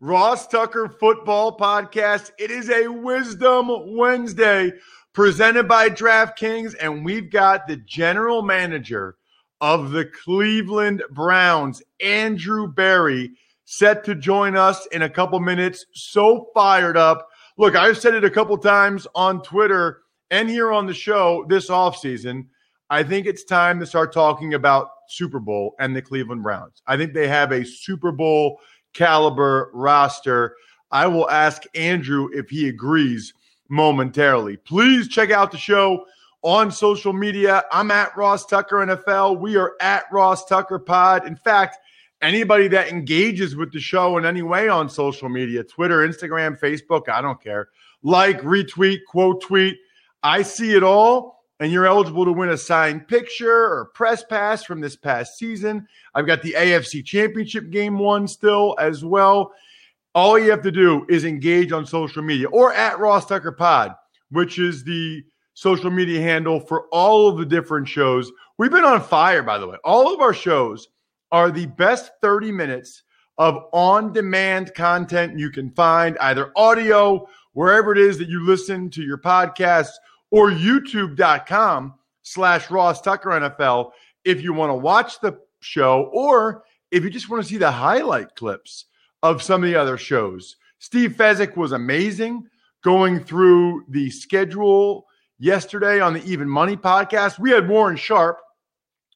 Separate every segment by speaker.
Speaker 1: Ross Tucker Football Podcast. It is a Wisdom Wednesday presented by DraftKings, and we've got the general manager of the Cleveland Browns, Andrew Berry, set to join us in a couple minutes. So fired up. Look, I've said it a couple times on Twitter and here on the show this offseason. I think it's time to start talking about Super Bowl and the Cleveland Browns. I think they have a Super Bowl caliber roster. I will ask Andrew if he agrees momentarily. Please check out the show on social media. I'm at Ross Tucker NFL. We are at Ross Tucker Pod. In fact, anybody that engages with the show in any way on social media, Twitter, Instagram, Facebook, I don't care. Like, retweet, quote tweet. I see it all and you're eligible to win a signed picture or press pass from this past season. I've got the AFC Championship game one still as well. All you have to do is engage on social media or at Ross Tucker Pod, which is the social media handle for all of the different shows. We've been on fire, by the way. All of our shows are the best 30 minutes of on demand content you can find, either audio, wherever it is that you listen to your podcasts or youtube.com slash Ross Tucker NFL if you want to watch the show or if you just want to see the highlight clips of some of the other shows. Steve Fezzik was amazing going through the schedule yesterday on the Even Money podcast. We had Warren Sharp,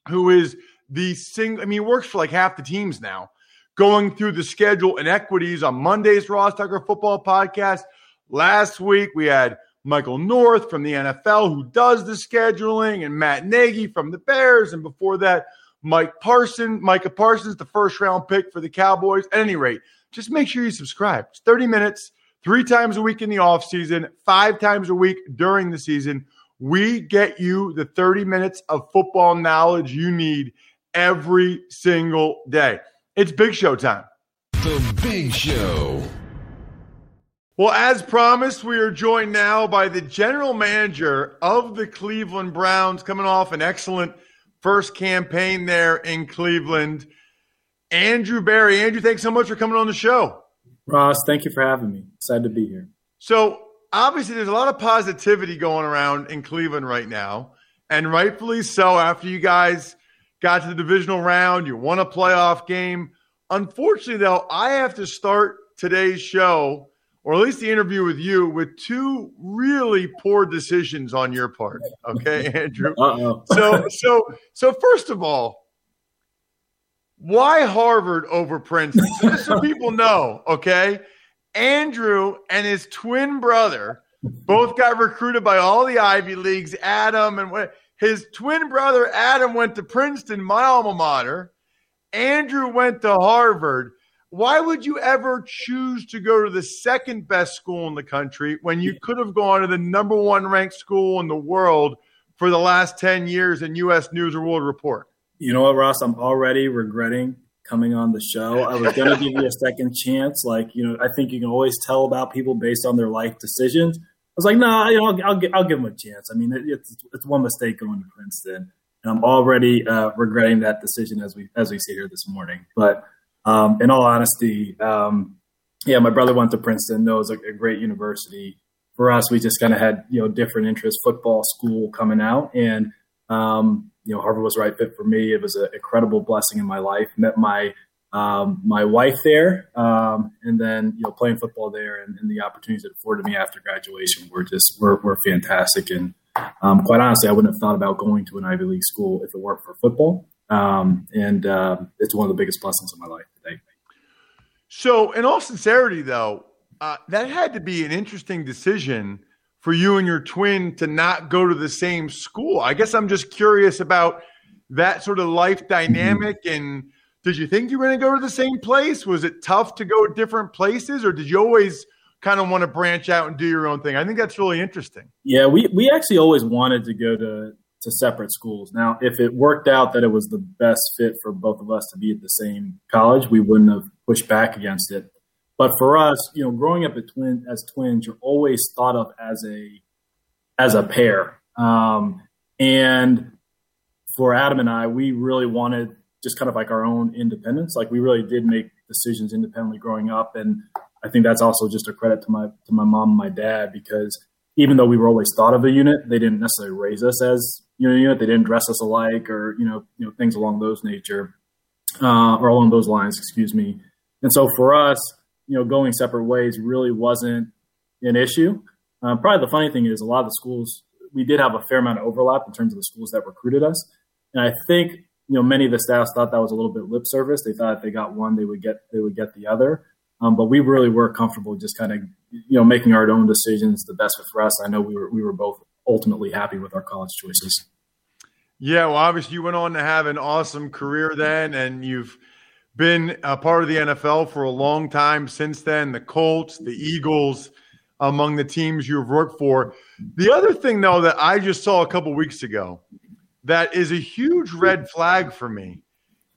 Speaker 1: who is the sing. I mean, works for like half the teams now, going through the schedule and equities on Monday's Ross Tucker Football Podcast. Last week we had Michael North from the NFL, who does the scheduling, and Matt Nagy from the Bears. And before that, Mike Parson, Micah Parsons, the first round pick for the Cowboys. At any rate, just make sure you subscribe. It's 30 minutes, three times a week in the off season, five times a week during the season. We get you the 30 minutes of football knowledge you need every single day. It's big show time.
Speaker 2: The Big Show.
Speaker 1: Well, as promised, we are joined now by the general manager of the Cleveland Browns, coming off an excellent first campaign there in Cleveland, Andrew Berry. Andrew, thanks so much for coming on the show.
Speaker 3: Ross, thank you for having me. Excited to be here.
Speaker 1: So, obviously, there's a lot of positivity going around in Cleveland right now, and rightfully so. After you guys got to the divisional round, you won a playoff game. Unfortunately, though, I have to start today's show or at least the interview with you, with two really poor decisions on your part. Okay, Andrew. so, so, so first of all, why Harvard over Princeton? Just so people know, okay. Andrew and his twin brother both got recruited by all the Ivy Leagues. Adam and his twin brother Adam went to Princeton, my alma mater. Andrew went to Harvard. Why would you ever choose to go to the second best school in the country when you could have gone to the number one ranked school in the world for the last 10 years in U.S. News or World Report?
Speaker 3: You know what, Ross? I'm already regretting coming on the show. I was going to give you a second chance. Like, you know, I think you can always tell about people based on their life decisions. I was like, no, nah, you know, I'll, I'll, I'll, give them a chance. I mean, it, it's, it's one mistake going to Princeton. and I'm already uh, regretting that decision as we as we sit here this morning. But um, in all honesty, um, yeah, my brother went to Princeton. Knows a, a great university. For us, we just kind of had you know different interests. Football, school coming out, and um, you know Harvard was the right fit for me. It was an incredible blessing in my life. Met my um, my wife there, um, and then you know playing football there, and, and, the opportunities it afforded me after graduation were just were, were fantastic. And um, quite honestly, I wouldn't have thought about going to an Ivy League school if it weren't for football. Um, and uh, it's one of the biggest blessings of my life today.
Speaker 1: So, in all sincerity, though, uh, that had to be an interesting decision for you and your twin to not go to the same school. I guess I'm just curious about that sort of life dynamic and did you think you were going to go to the same place? Was it tough to go to different places, or did you always kind of want to branch out and do your own thing? I think that's really interesting.
Speaker 3: Yeah, we we actually always wanted to go to to separate schools. Now, if it worked out that it was the best fit for both of us to be at the same college, we wouldn't have pushed back against it. But for us, you know, growing up twin, as twins, you're always thought of as a as a pair. Um, and for Adam and I, we really wanted just kind of like our own independence. Like we really did make decisions independently growing up, and I think that's also just a credit to my to my mom and my dad because even though we were always thought of a unit, they didn't necessarily raise us as you know unit. They didn't dress us alike or you know you know things along those nature uh, or along those lines. Excuse me. And so for us, you know, going separate ways really wasn't an issue. Uh, probably the funny thing is a lot of the schools we did have a fair amount of overlap in terms of the schools that recruited us, and I think you know, many of the staffs thought that was a little bit lip service. They thought if they got one, they would get they would get the other. Um, but we really were comfortable just kind of you know making our own decisions the best for us. I know we were we were both ultimately happy with our college choices.
Speaker 1: Yeah, well, obviously you went on to have an awesome career then, and you've been a part of the NFL for a long time since then. The Colts, the Eagles, among the teams you've worked for. The other thing, though, that I just saw a couple weeks ago that is a huge red flag for me.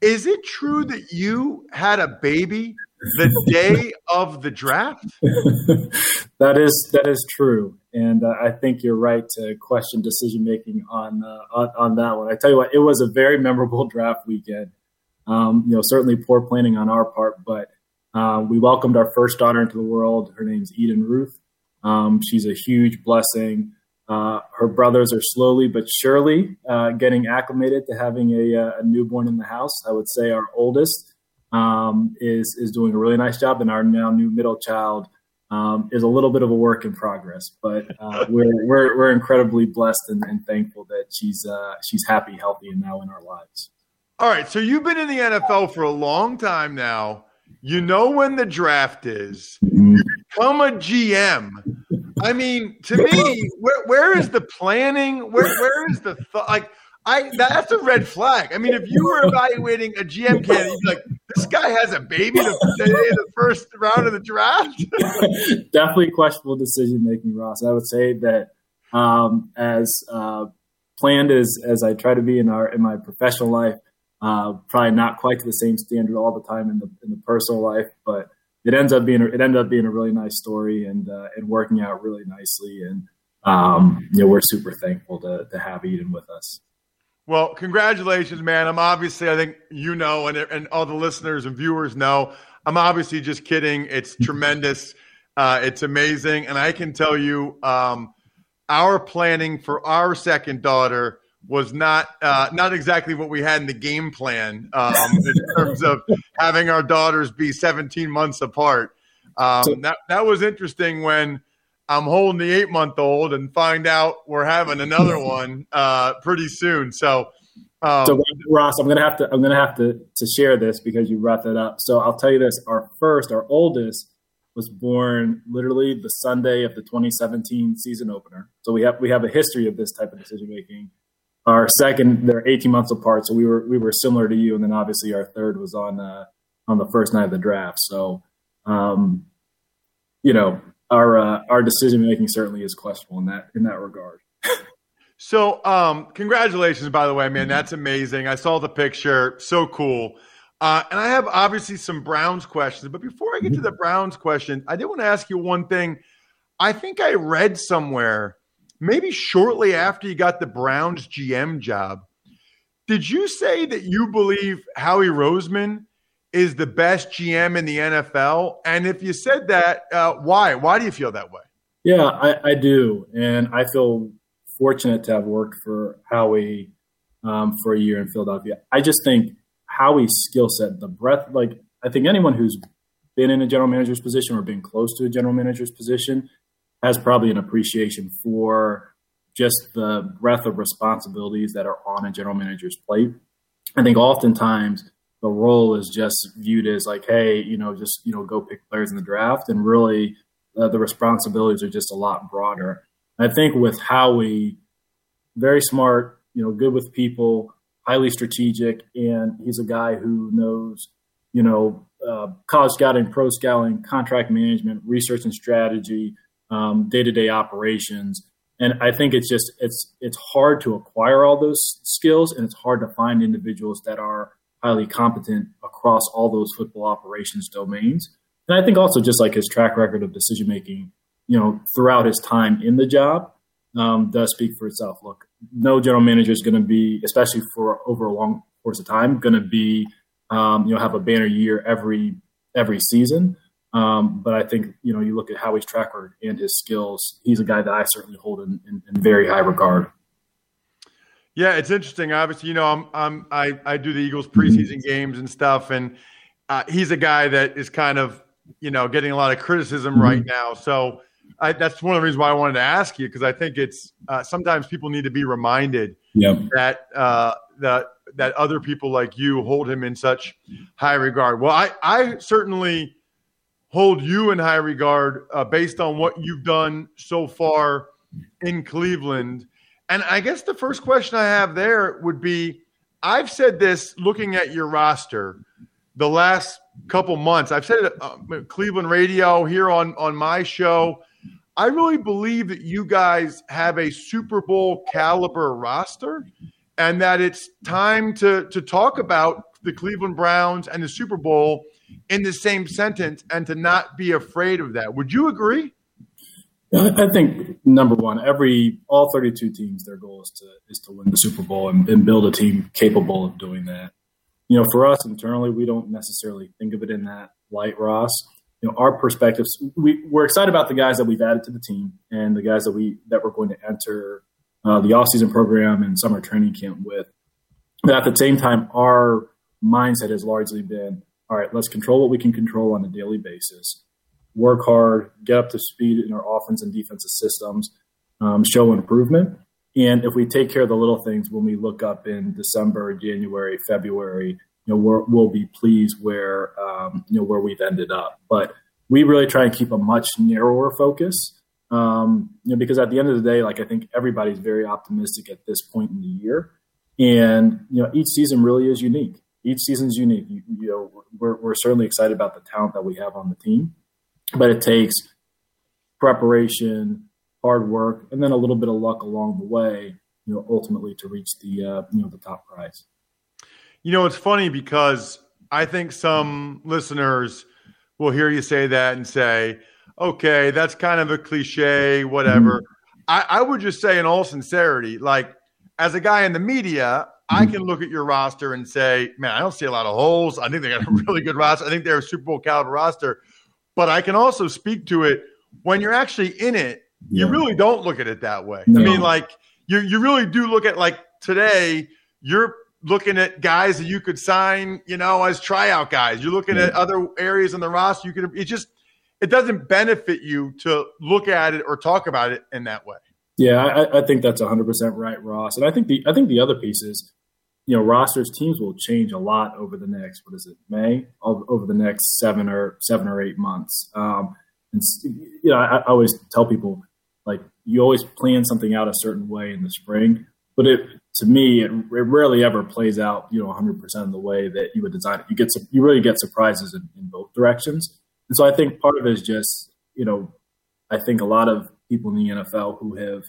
Speaker 1: Is it true that you had a baby the day of the draft?
Speaker 3: that is that is true, and uh, I think you're right to question decision making on, uh, on, on that one. I tell you what, it was a very memorable draft weekend. Um, you know, certainly poor planning on our part, but uh, we welcomed our first daughter into the world. Her name's Eden Ruth. Um, she's a huge blessing. Uh, her brothers are slowly but surely uh, getting acclimated to having a, uh, a, newborn in the house. I would say our oldest um, is is doing a really nice job, and our now new middle child um, is a little bit of a work in progress. But uh, we're, we're, we're incredibly blessed and, and thankful that she's uh, she's happy, healthy, and now in our lives.
Speaker 1: All right, so you've been in the NFL for a long time now. You know when the draft is. You become a GM I mean, to me, where, where is the planning? Where where is the th- like? I that's a red flag. I mean, if you were evaluating a GM candidate, you'd be like, this guy has a baby the, the first round of the draft.
Speaker 3: Definitely questionable decision making, Ross. I would say that um, as uh, planned as as I try to be in our in my professional life, uh, probably not quite to the same standard all the time in the in the personal life, but it ends up being it ended up being a really nice story and uh, and working out really nicely. And um, you know, we're super thankful to to have Eden with us.
Speaker 1: Well, congratulations, man. I'm obviously, I think you know, and and all the listeners and viewers know. I'm obviously just kidding. It's tremendous. Uh, it's amazing, and I can tell you, um, our planning for our second daughter was not uh, not exactly what we had in the game plan um, in terms of having our daughters be 17 months apart. Um, that that was interesting when I'm holding the eight month old and find out we're having another one uh, pretty soon. So,
Speaker 3: um, so Ross, I'm gonna have to I'm gonna have to to share this because you brought that up. So I'll tell you this: our first, our oldest, was born literally the Sunday of the 2017 season opener. So we have we have a history of this type of decision making our second they're 18 months apart so we were we were similar to you and then obviously our third was on uh, on the first night of the draft so um, you know our uh, our decision making certainly is questionable in that in that regard.
Speaker 1: So um congratulations by the way man. That's amazing. I saw the picture. So cool. Uh, and i have obviously some browns questions but before i get to the browns question i did want to ask you one thing. I think i read somewhere maybe shortly after you got the Browns GM job, Did you say that you believe Howie Roseman is the best GM in the NFL? And if you said that, uh, why? Why do you feel that way?
Speaker 3: Yeah, I, I, do, and I feel fortunate to have worked for Howie um, for a year in Philadelphia. I just think Howie's skill set, the breadth, like I think anyone who's been in a general manager's position or been close to a general manager's position has probably an appreciation for just the breadth of responsibilities that are on a general manager's plate. I think oftentimes the role is just viewed as like, hey, you know, just you know, go pick players in the draft, and really uh, the responsibilities are just a lot broader. I think with Howie, very smart, you know, good with people, highly strategic, and he's a guy who knows, you know, uh, college scouting, pro scouting, contract management, research and strategy, day to day operations. And I think it's just it's it's hard to acquire all those skills, and it's hard to find individuals that are highly competent across all those football operations domains. And I think also just like his track record of decision making, you know, throughout his time in the job, um, does speak for itself. Look, no general manager is going to be, especially for over a long course of time, going to be, um, you know, have a banner year every every season. Um, but I think you know, you look at Howie's track record and his skills. He's a guy that I certainly hold in, in, in very high regard.
Speaker 1: Yeah, it's interesting. Obviously, you know, I'm, I'm I I do the Eagles preseason mm-hmm. games and stuff, and uh, he's a guy that is kind of you know getting a lot of criticism mm-hmm. right now. So I, that's one of the reasons why I wanted to ask you because I think it's uh, sometimes people need to be reminded
Speaker 3: yep.
Speaker 1: that uh, that that other people like you hold him in such high regard. Well, I I certainly hold you in high regard uh, based on what you've done so far in Cleveland. And I guess the first question I have there would be I've said this looking at your roster the last couple months. I've said it uh, Cleveland radio here on on my show. I really believe that you guys have a Super Bowl caliber roster and that it's time to to talk about the Cleveland Browns and the Super Bowl in the same sentence and to not be afraid of that. Would you agree?
Speaker 3: I think number one, every all 32 teams, their goal is to is to win the Super Bowl and, and build a team capable of doing that. You know, for us internally, we don't necessarily think of it in that light, Ross. You know, our perspectives, we, we're excited about the guys that we've added to the team and the guys that we that we're going to enter uh, the offseason program and summer training camp with. But at the same time, our mindset has largely been all right, let's control what we can control on a daily basis, work hard, get up to speed in our offense and defensive systems, um, show improvement. And if we take care of the little things when we look up in December, January, February, you know, we will be pleased where, um, you know, where we've ended up. But we really try and keep a much narrower focus. Um, you know, because at the end of the day, like I think everybody's very optimistic at this point in the year, and you know, each season really is unique each season's unique. You, you know, we're, we're certainly excited about the talent that we have on the team, but it takes preparation, hard work, and then a little bit of luck along the way. You know, ultimately to reach the uh, you know the top prize.
Speaker 1: You know, it's funny because I think some listeners will hear you say that and say, "Okay, that's kind of a cliche, whatever." Mm-hmm. I, I would just say, in all sincerity, like as a guy in the media, I can look at your roster and say, man, I don't see a lot of holes. I think they got a really good roster. I think they're a Super Bowl caliber roster. But I can also speak to it when you're actually in it. You really don't look at it that way. No. I mean, like you you really do look at like today. You're looking at guys that you could sign, you know, as tryout guys. You're looking yeah. at other areas in the roster. You could. It just it doesn't benefit you to look at it or talk about it in that way.
Speaker 3: Yeah, I, I think that's 100 percent right, Ross. And I think the I think the other piece is you know, rosters teams will change a lot over the next what is it May over the next seven or seven or eight months. Um, and you know, I, I, always tell people like you always plan something out a certain way in the spring, but it to me it, it rarely ever plays out you know 100 percent of the way that you would design it. You get you really get surprises in, in both directions, and so I think part of it is just you know I think a lot of people in the NFL who have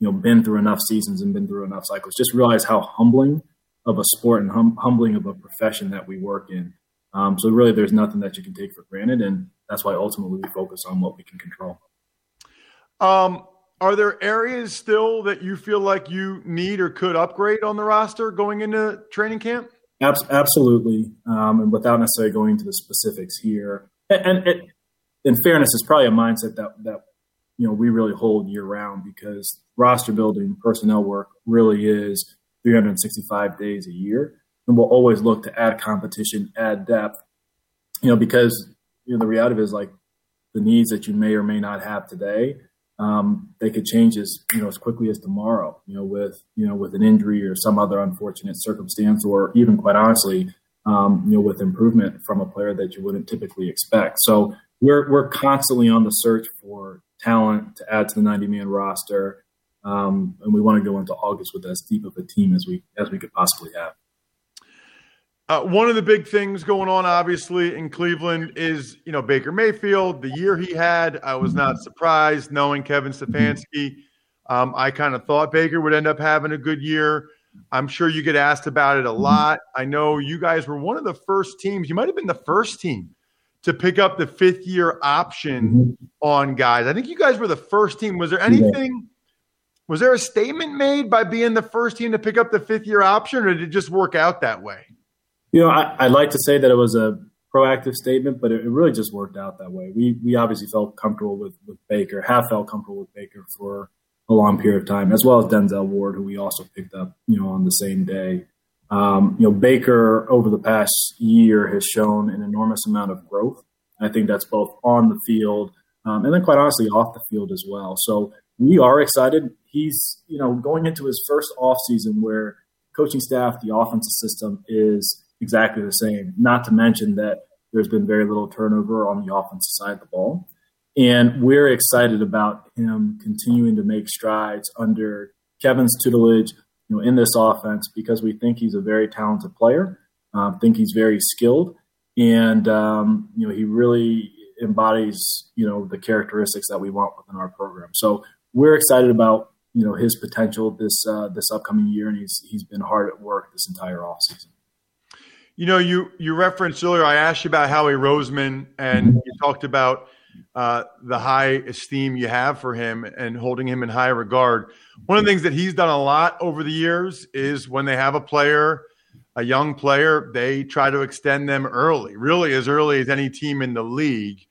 Speaker 3: you know been through enough seasons and been through enough cycles just realize how humbling of a sport and hum- humbling of a profession that we work in. Um, so really, there's nothing that you can take for granted, and that's why ultimately we focus on what we can control.
Speaker 1: Um, are there areas still that you feel like you need or could upgrade on the roster going into training camp?
Speaker 3: Absolutely, um, and without necessarily going into the specifics here, and, and it, in fairness, it's probably a mindset that that you know we really hold year round because roster building, personnel work really is 365 days a year, and we'll always look to add competition, add depth, you know, because you know the reality is like the needs that you may or may not have today um, they could change as you know as quickly as tomorrow. You know, with you know with an injury or some other unfortunate circumstance, or even quite honestly, um, you know, with improvement from a player that you wouldn't typically expect. So we're we're constantly on the search for talent to add to the 90 man roster, um, and we want to go into August with as deep of a team as we as we could possibly have.
Speaker 1: Uh, one of the big things going on, obviously, in Cleveland is you know Baker Mayfield. The year he had, I was not surprised knowing Kevin Stefanski. Um, I kind of thought Baker would end up having a good year. I'm sure you get asked about it a lot. I know you guys were one of the first teams. You might have been the first team to pick up the fifth year option on guys. I think you guys were the first team. Was there anything? Was there a statement made by being the first team to pick up the fifth year option, or did it just work out that way?
Speaker 3: You know, I, would like to say that it was a proactive statement, but it, it, really just worked out that way. We we obviously felt comfortable with with Baker, have felt comfortable with Baker for a long period of time, as well as Denzel Ward, who we also picked up, you know, on the same day. Um, you know, Baker over the past year has shown an enormous amount of growth. I think that's both on the field um, and then, quite honestly, off the field as well. So we are excited. He's, you know, going into his first off season where coaching staff, the offensive system is exactly the same. Not to mention that there's been very little turnover on the offensive side of the ball. And we're excited about him continuing to make strides under Kevin's tutelage, you know, in this offense because we think he's a very talented player. Uh, think he's very skilled, and um, you know he really embodies you know the characteristics that we want within our program. So we're excited about you know his potential this uh, this upcoming year, and he's he's been hard at work this entire offseason.
Speaker 1: You know, you you referenced earlier. I asked you about Howie Roseman, and you talked about uh, the high esteem you have for him and holding him in high regard. One of the things that he's done a lot over the years is when they have a player, a young player, they try to extend them early, really as early as any team in the league.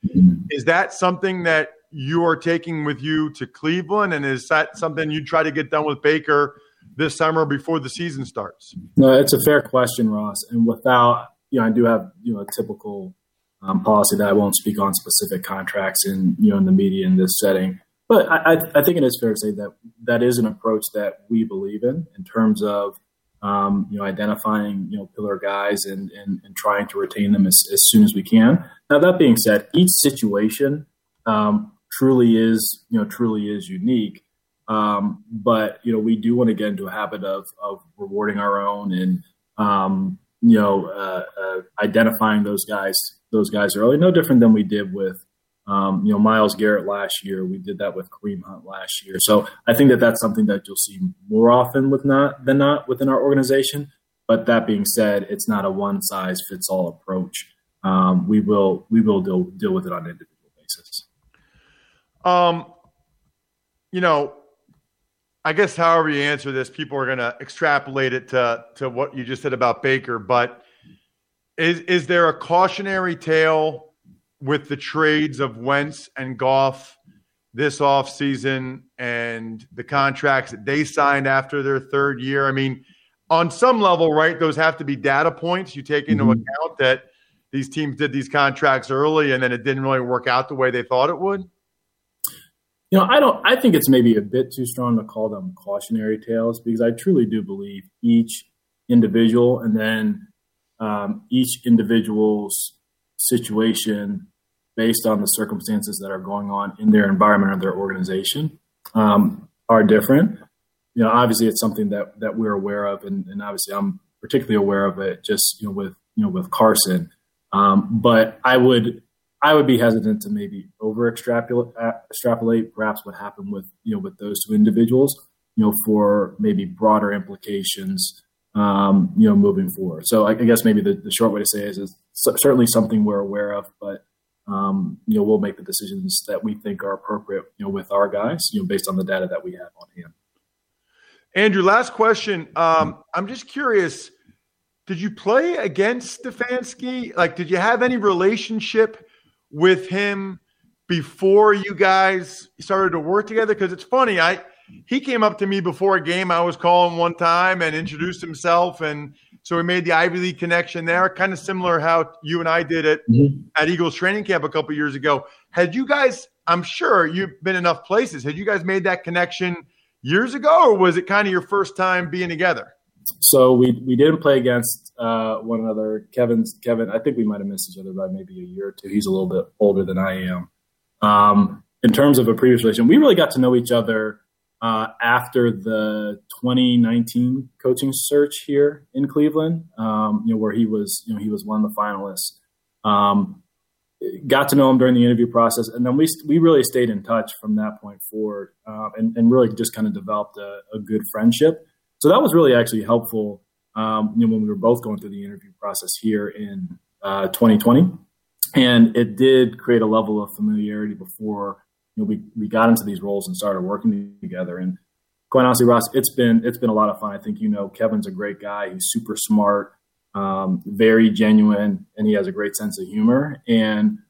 Speaker 1: Is that something that you are taking with you to Cleveland, and is that something you try to get done with Baker? this summer before the season starts?
Speaker 3: No, it's a fair question, Ross. And without, you know, I do have, you know, a typical um, policy that I won't speak on specific contracts in, you know, in the media in this setting. But I, I think it is fair to say that that is an approach that we believe in, in terms of, um, you know, identifying, you know, pillar guys and, and, and trying to retain them as, as, soon as we can. Now, that being said, each situation um, truly is, you know, truly is unique. Um, but you know, we do want to get into a habit of of rewarding our own and um, you know uh, uh, identifying those guys those guys early. No different than we did with um, you know Myles Garrett last year. We did that with Kareem Hunt last year. So I think that that's something that you'll see more often with not than not within our organization. But that being said, it's not a one size fits all approach. Um, we will we will deal deal with it on an individual basis.
Speaker 1: Um, you know, I guess however you answer this, people are going to extrapolate it to to what you just said about Baker. But is is there a cautionary tale with the trades of Wentz and Goff this offseason and the contracts that they signed after their third year? I mean, on some level, right? Those have to be data points. You take into mm-hmm. account that these teams did these contracts early and then it didn't really work out the way they thought it would.
Speaker 3: You know, I don't. I think it's maybe a bit too strong to call them cautionary tales because I truly do believe each individual and then um, each individual's situation based on the circumstances that are going on in their environment or their organization um, are different. You know, obviously it's something that that we're aware of, and, and, obviously I'm particularly aware of it just you know with you know with Carson. Um, but I would I would be hesitant to maybe over extrapolate, extrapolate perhaps what happened with you know with those two individuals, you know, for maybe broader implications, um, you know, moving forward. So I, I guess maybe the, the, short way to say is, is certainly something we're aware of, but um, you know, we'll make the decisions that we think are appropriate, you know, with our guys, you know, based on the data that we have on hand.
Speaker 1: Andrew, last question. Um, I'm just curious. Did you play against Stefanski? Like, did you have any relationship with him before you guys started to work together? Because it's funny, I he came up to me before a game I was calling one time and introduced himself, and so we made the Ivy League connection there. Kind of similar how you and I did it mm-hmm. at Eagles training camp a couple years ago. Had you guys? I'm sure you've been enough places. Had you guys made that connection years ago, or was it kind of your first time being together?
Speaker 3: So we we didn't play against uh, one another. Kevin's Kevin. I think we might have missed each other by maybe a year or two. He's a little bit older than I am. Um, in terms of a previous relation, we really got to know each other uh, after the 2019 coaching search here in Cleveland. Um, you know, where he was, you know, he was one of the finalists. Um, got to know him during the interview process, and then we we really stayed in touch from that point forward, uh, and, and really just kind of developed a, a good friendship. So that was really actually helpful. Um, you know, when we were both going through the interview process here in uh, 2020, and it did create a level of familiarity before you know we we got into these roles and started working together. And quite honestly, Ross, it's been it's been a lot of fun. I think you know Kevin's a great guy. He's super smart, um, very genuine, and he has a great sense of humor. And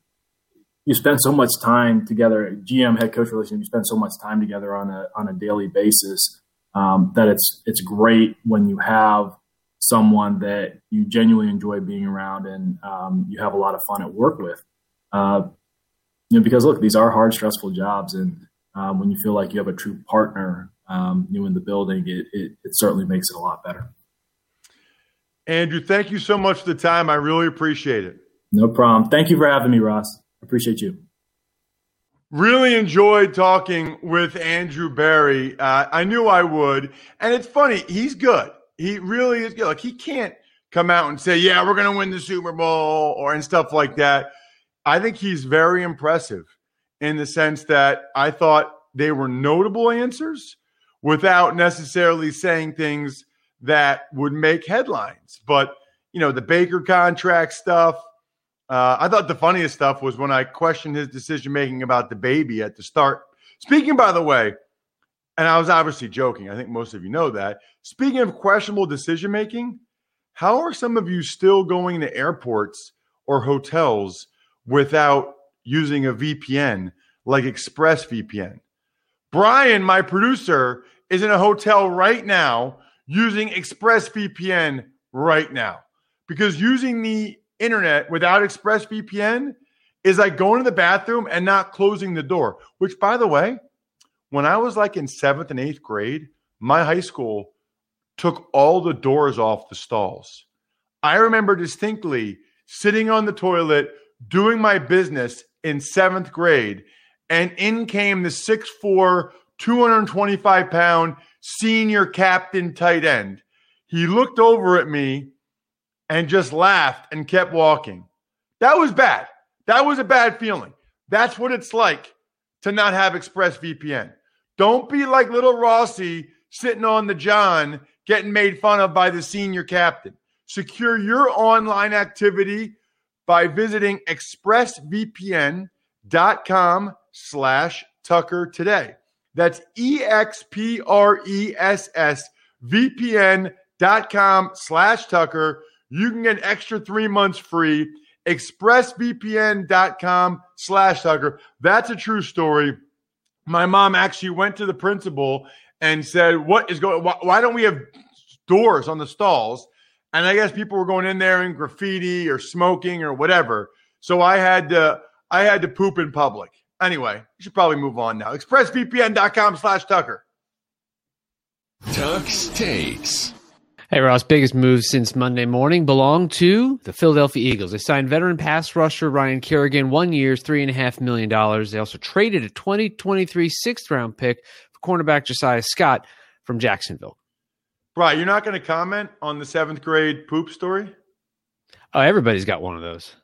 Speaker 3: you spend so much time together, GM head coach relationship. You spend so much time together on a on a daily basis um, that it's it's great when you have someone that you genuinely enjoy being around and um, you have a lot of fun at work with. Uh, you know, because look, these are hard, stressful jobs, and um, when you feel like you have a true partner, um, you know, in the building, it, it, it certainly makes it a lot better.
Speaker 1: Andrew, thank you so much for the time. I really appreciate it.
Speaker 3: No problem. Thank you for having me, Ross. I Appreciate you.
Speaker 1: Really enjoyed talking with Andrew Berry. Uh, I knew I would. And it's funny, he's good. He really is good. Like, he can't come out and say, yeah, we're going to win the Super Bowl or and stuff like that. I think he's very impressive in the sense that I thought they were notable answers without necessarily saying things that would make headlines. But, you know, the Baker contract stuff, uh, I thought the funniest stuff was when I questioned his decision making about the baby at the start. Speaking, by the way, and I was obviously joking. I think most of you know that. Speaking of questionable decision making, how are some of you still going to airports or hotels without using a VPN like ExpressVPN? Brian, my producer, is in a hotel right now using ExpressVPN right now because using the internet without ExpressVPN is like going to the bathroom and not closing the door. Which, by the way, when I was like in seventh and eighth grade, my high school took all the doors off the stalls. I remember distinctly sitting on the toilet doing my business in seventh grade, and in came the 6'4, 225 pound senior captain tight end. He looked over at me and just laughed and kept walking. That was bad. That was a bad feeling. That's what it's like to not have ExpressVPN. Don't be like little Rossi sitting on the John getting made fun of by the senior captain. Secure your online activity by visiting expressvpn.com slash Tucker today. That's E-X-P-R-E-S-S VPN.com slash Tucker you can get an extra three months free. ExpressVPN.com slash Tucker. That's a true story. My mom actually went to the principal and said, What is going why, why don't we have doors on the stalls? And I guess people were going in there and graffiti or smoking or whatever. So I had to I had to poop in public. Anyway, you should probably move on now. ExpressVPN.com slash Tucker.
Speaker 2: Tuck's takes.
Speaker 4: Hey, Ross, biggest move since Monday morning belonged to the Philadelphia Eagles. They signed veteran pass rusher Ryan Kerrigan, one year's $3.5 million. They also traded a 2023 sixth round pick for cornerback Josiah Scott from Jacksonville.
Speaker 1: Right. You're not going to comment on the seventh grade poop story?
Speaker 4: Oh, everybody's got one of those.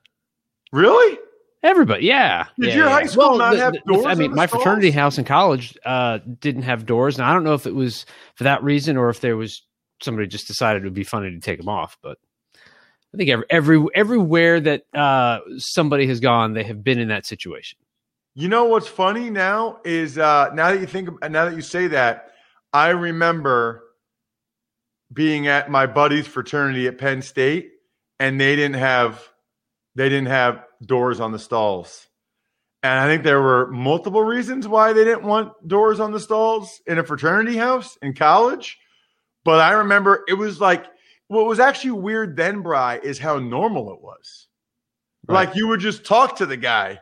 Speaker 1: Really?
Speaker 4: Everybody, yeah.
Speaker 1: Did
Speaker 4: yeah,
Speaker 1: your
Speaker 4: yeah.
Speaker 1: high school well, not the, have doors?
Speaker 4: I mean, my
Speaker 1: stalls?
Speaker 4: fraternity house in college uh, didn't have doors, and I don't know if it was for that reason or if there was somebody just decided it would be funny to take them off. But I think every, every everywhere that uh, somebody has gone, they have been in that situation.
Speaker 1: You know what's funny now is uh, now that you think now that you say that, I remember being at my buddy's fraternity at Penn State, and they didn't have they didn't have doors on the stalls. And I think there were multiple reasons why they didn't want doors on the stalls in a fraternity house in college. But I remember it was like what was actually weird then, Bry, is how normal it was.
Speaker 4: Right.
Speaker 1: Like you would just talk to the guy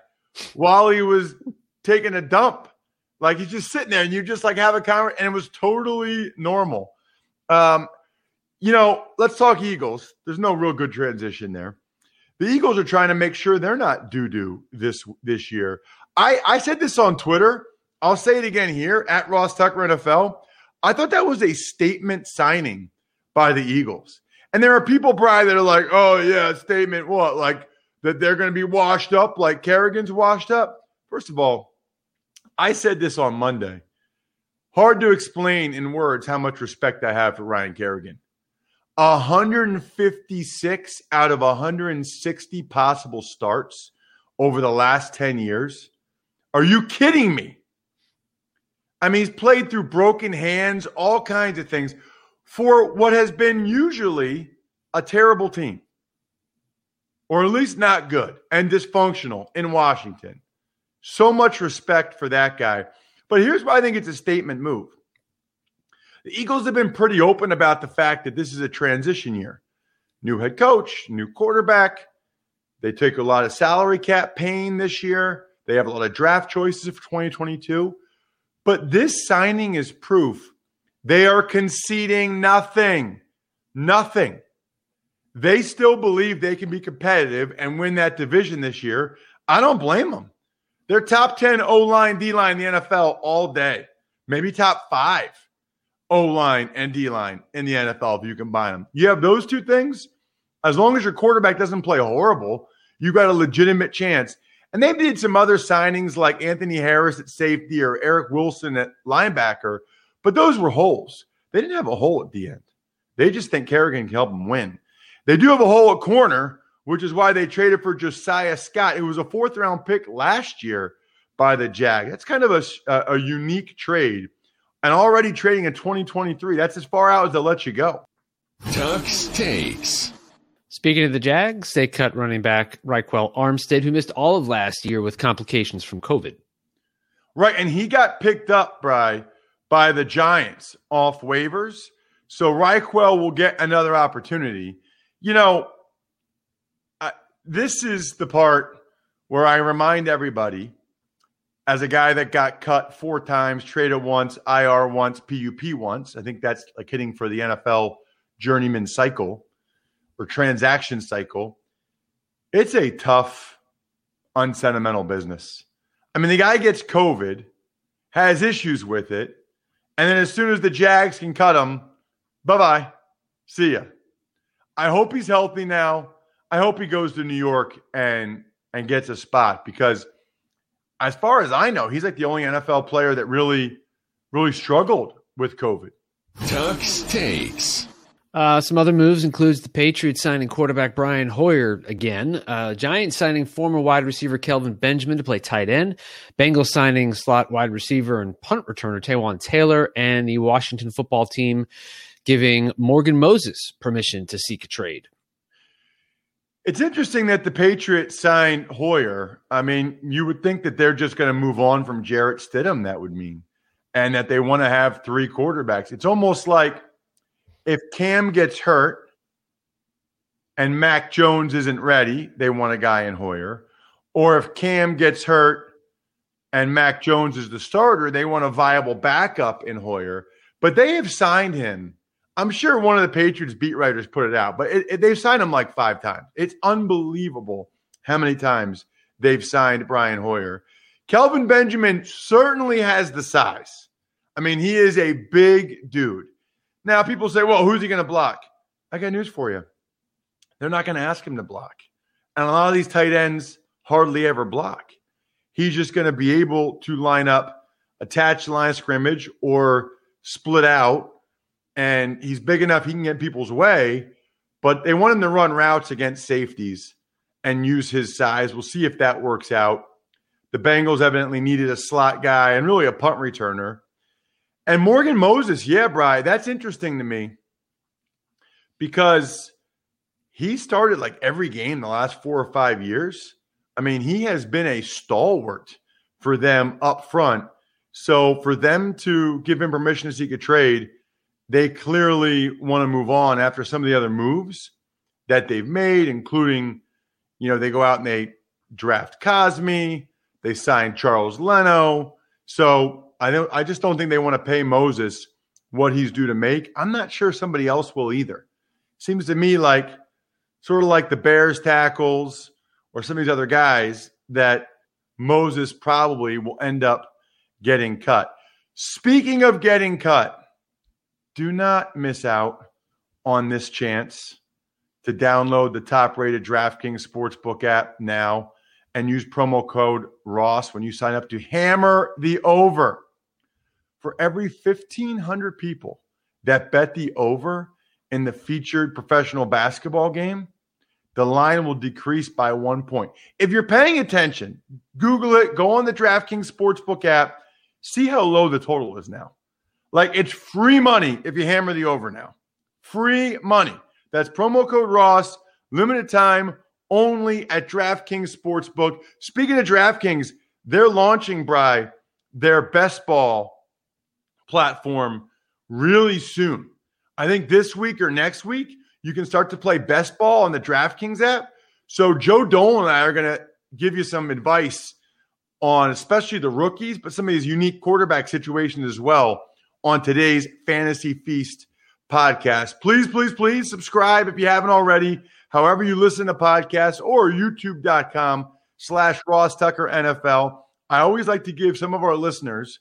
Speaker 1: while he was taking a dump. Like he's just sitting there and you just like have a conversation, and it was totally normal. Um, you know, let's talk Eagles. There's no real good transition there. The Eagles are trying to make sure they're not doo doo this this year. I I said this on Twitter. I'll say it again here at Ross Tucker NFL. I thought that was a statement signing by the Eagles. And there are people, Brian, that are like, "Oh yeah, statement what? Like that they're going to be washed up like Kerrigan's washed up?" First of all, I said this on Monday. Hard to explain in words how much respect I have for Ryan Kerrigan. 156 out of 160 possible starts over the last 10 years. Are you kidding me? I mean, he's played through broken hands, all kinds of things for what has been usually a terrible team, or at least not good and dysfunctional in Washington. So much respect for that guy. But here's why I think it's a statement move. The Eagles have been pretty open about the fact that this is a transition year. New head coach, new quarterback. They take a lot of salary cap pain this year. They have a lot of draft choices for 2022. But this signing is proof they are conceding nothing. Nothing. They still believe they can be competitive and win that division this year. I don't blame them. They're top 10 O line, D line in the NFL all day, maybe top five O line and D line in the NFL if you combine them. You have those two things. As long as your quarterback doesn't play horrible, you got a legitimate chance. And they did some other signings like Anthony Harris at safety or Eric Wilson at linebacker, but those were holes. They didn't have a hole at the end. They just think Kerrigan can help them win. They do have a hole at corner, which is why they traded for Josiah Scott. It was a fourth round pick last year by the Jag. That's kind of a, a unique trade. And already trading in 2023, that's as far out as they'll let you go.
Speaker 2: Tuck's takes.
Speaker 4: Speaking of the Jags, they cut running back Ryquell Armstead, who missed all of last year with complications from COVID.
Speaker 1: Right. And he got picked up, Bry, by the Giants off waivers. So Ryquell will get another opportunity. You know, I, this is the part where I remind everybody as a guy that got cut four times, traded once, IR once, PUP once. I think that's like hitting for the NFL journeyman cycle or transaction cycle. It's a tough, unsentimental business. I mean, the guy gets COVID, has issues with it, and then as soon as the Jags can cut him, bye bye. See ya. I hope he's healthy now. I hope he goes to New York and and gets a spot because as far as I know, he's like the only NFL player that really, really struggled with COVID.
Speaker 2: Tuck's takes.
Speaker 4: Uh, some other moves includes the Patriots signing quarterback Brian Hoyer again. Uh, Giants signing former wide receiver Kelvin Benjamin to play tight end. Bengals signing slot wide receiver and punt returner Taywan Taylor, and the Washington football team giving Morgan Moses permission to seek a trade.
Speaker 1: It's interesting that the Patriots signed Hoyer. I mean, you would think that they're just going to move on from Jarrett Stidham, that would mean, and that they want to have three quarterbacks. It's almost like if Cam gets hurt and Mac Jones isn't ready, they want a guy in Hoyer. Or if Cam gets hurt and Mac Jones is the starter, they want a viable backup in Hoyer. But they have signed him. I'm sure one of the Patriots beat writers put it out, but it, it, they've signed him like five times. It's unbelievable how many times they've signed Brian Hoyer. Kelvin Benjamin certainly has the size. I mean, he is a big dude. Now, people say, well, who's he going to block? I got news for you. They're not going to ask him to block. And a lot of these tight ends hardly ever block. He's just going to be able to line up, attach line of scrimmage, or split out. And he's big enough he can get people's way. but they want him to run routes against safeties and use his size. We'll see if that works out. The Bengals evidently needed a slot guy and really a punt returner. And Morgan Moses, yeah, Bry, that's interesting to me because he started like every game the last four or five years. I mean, he has been a stalwart for them up front. So for them to give him permission to seek a trade, they clearly want to move on after some of the other moves that they've made, including, you know, they go out and they draft Cosmi, they sign Charles Leno. So I don't I just don't think they want to pay Moses what he's due to make. I'm not sure somebody else will either. Seems to me like sort of like the Bears tackles or some of these other guys that Moses probably will end up getting cut. Speaking of getting cut, do not miss out on this chance to download the top rated DraftKings Sportsbook app now and use promo code Ross when you sign up to hammer the over. For every 1,500 people that bet the over in the featured professional basketball game, the line will decrease by one point. If you're paying attention, Google it, go on the DraftKings Sportsbook app, see how low the total is now. Like it's free money if you hammer the over now. Free money. That's promo code Ross, limited time only at DraftKings Sportsbook. Speaking of DraftKings, they're launching, Bry, their best ball platform really soon. I think this week or next week, you can start to play best ball on the DraftKings app. So Joe Dolan and I are going to give you some advice on especially the rookies, but some of these unique quarterback situations as well on today's Fantasy Feast podcast. Please, please, please subscribe if you haven't already. However you listen to podcasts or youtube.com slash Ross Tucker NFL. I always like to give some of our listeners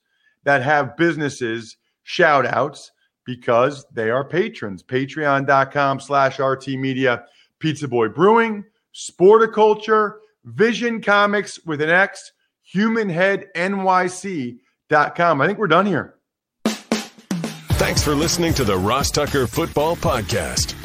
Speaker 1: that have businesses shout outs because they are patrons. Patreon.com slash RT Media, Pizza Boy Brewing, Sporticulture, Vision Comics with an X, HumanHeadNYC.com. I think we're done here.
Speaker 2: Thanks for listening to the Ross Tucker Football Podcast.